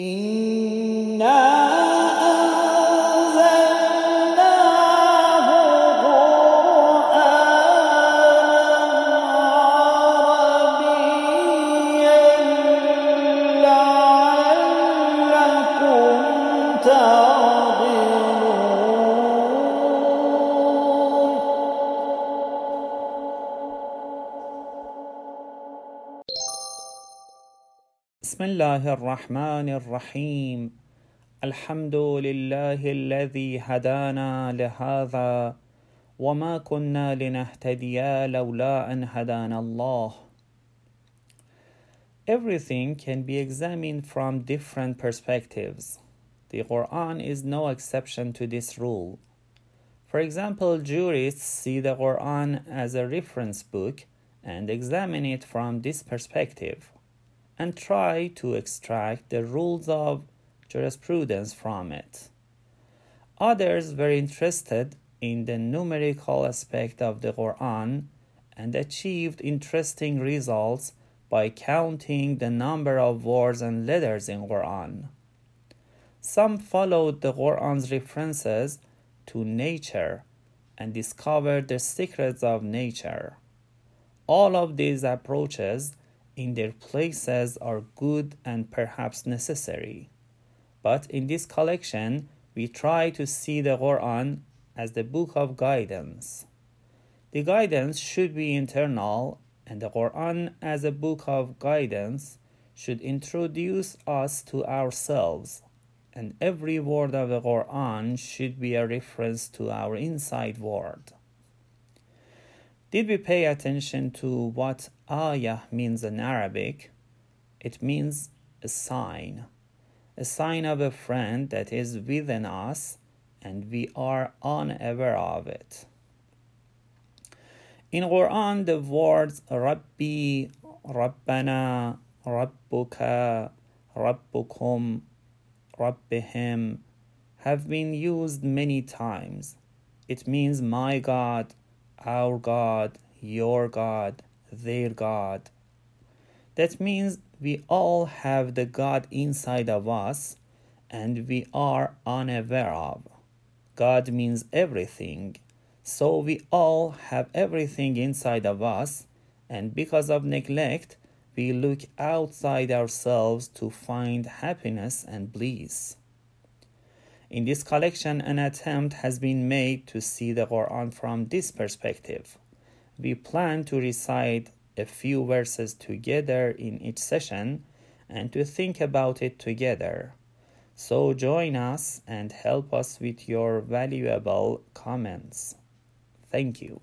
إنا بسم الله الرحمن الرحيم الحمد لله الذي هدانا لهذا وما كنا لنهتدي لولا ان هدانا الله Everything can be examined from different perspectives. The Quran is no exception to this rule. For example, jurists see the Quran as a reference book and examine it from this perspective and try to extract the rules of jurisprudence from it. Others were interested in the numerical aspect of the Quran and achieved interesting results by counting the number of words and letters in Quran. Some followed the Quran's references to nature and discovered the secrets of nature. All of these approaches in their places are good and perhaps necessary. But in this collection, we try to see the Quran as the book of guidance. The guidance should be internal, and the Quran as a book of guidance should introduce us to ourselves. And every word of the Quran should be a reference to our inside world. Did we pay attention to what ayah means in Arabic? It means a sign, a sign of a friend that is within us and we are unaware of it. In Quran, the words Rabbi, Rabbana, Rabbuka, Rabbukum, Rabbihim have been used many times. It means my God, our God, your God, their God. That means we all have the God inside of us and we are unaware of. God means everything. So we all have everything inside of us, and because of neglect, we look outside ourselves to find happiness and bliss. In this collection, an attempt has been made to see the Quran from this perspective. We plan to recite a few verses together in each session and to think about it together. So join us and help us with your valuable comments. Thank you.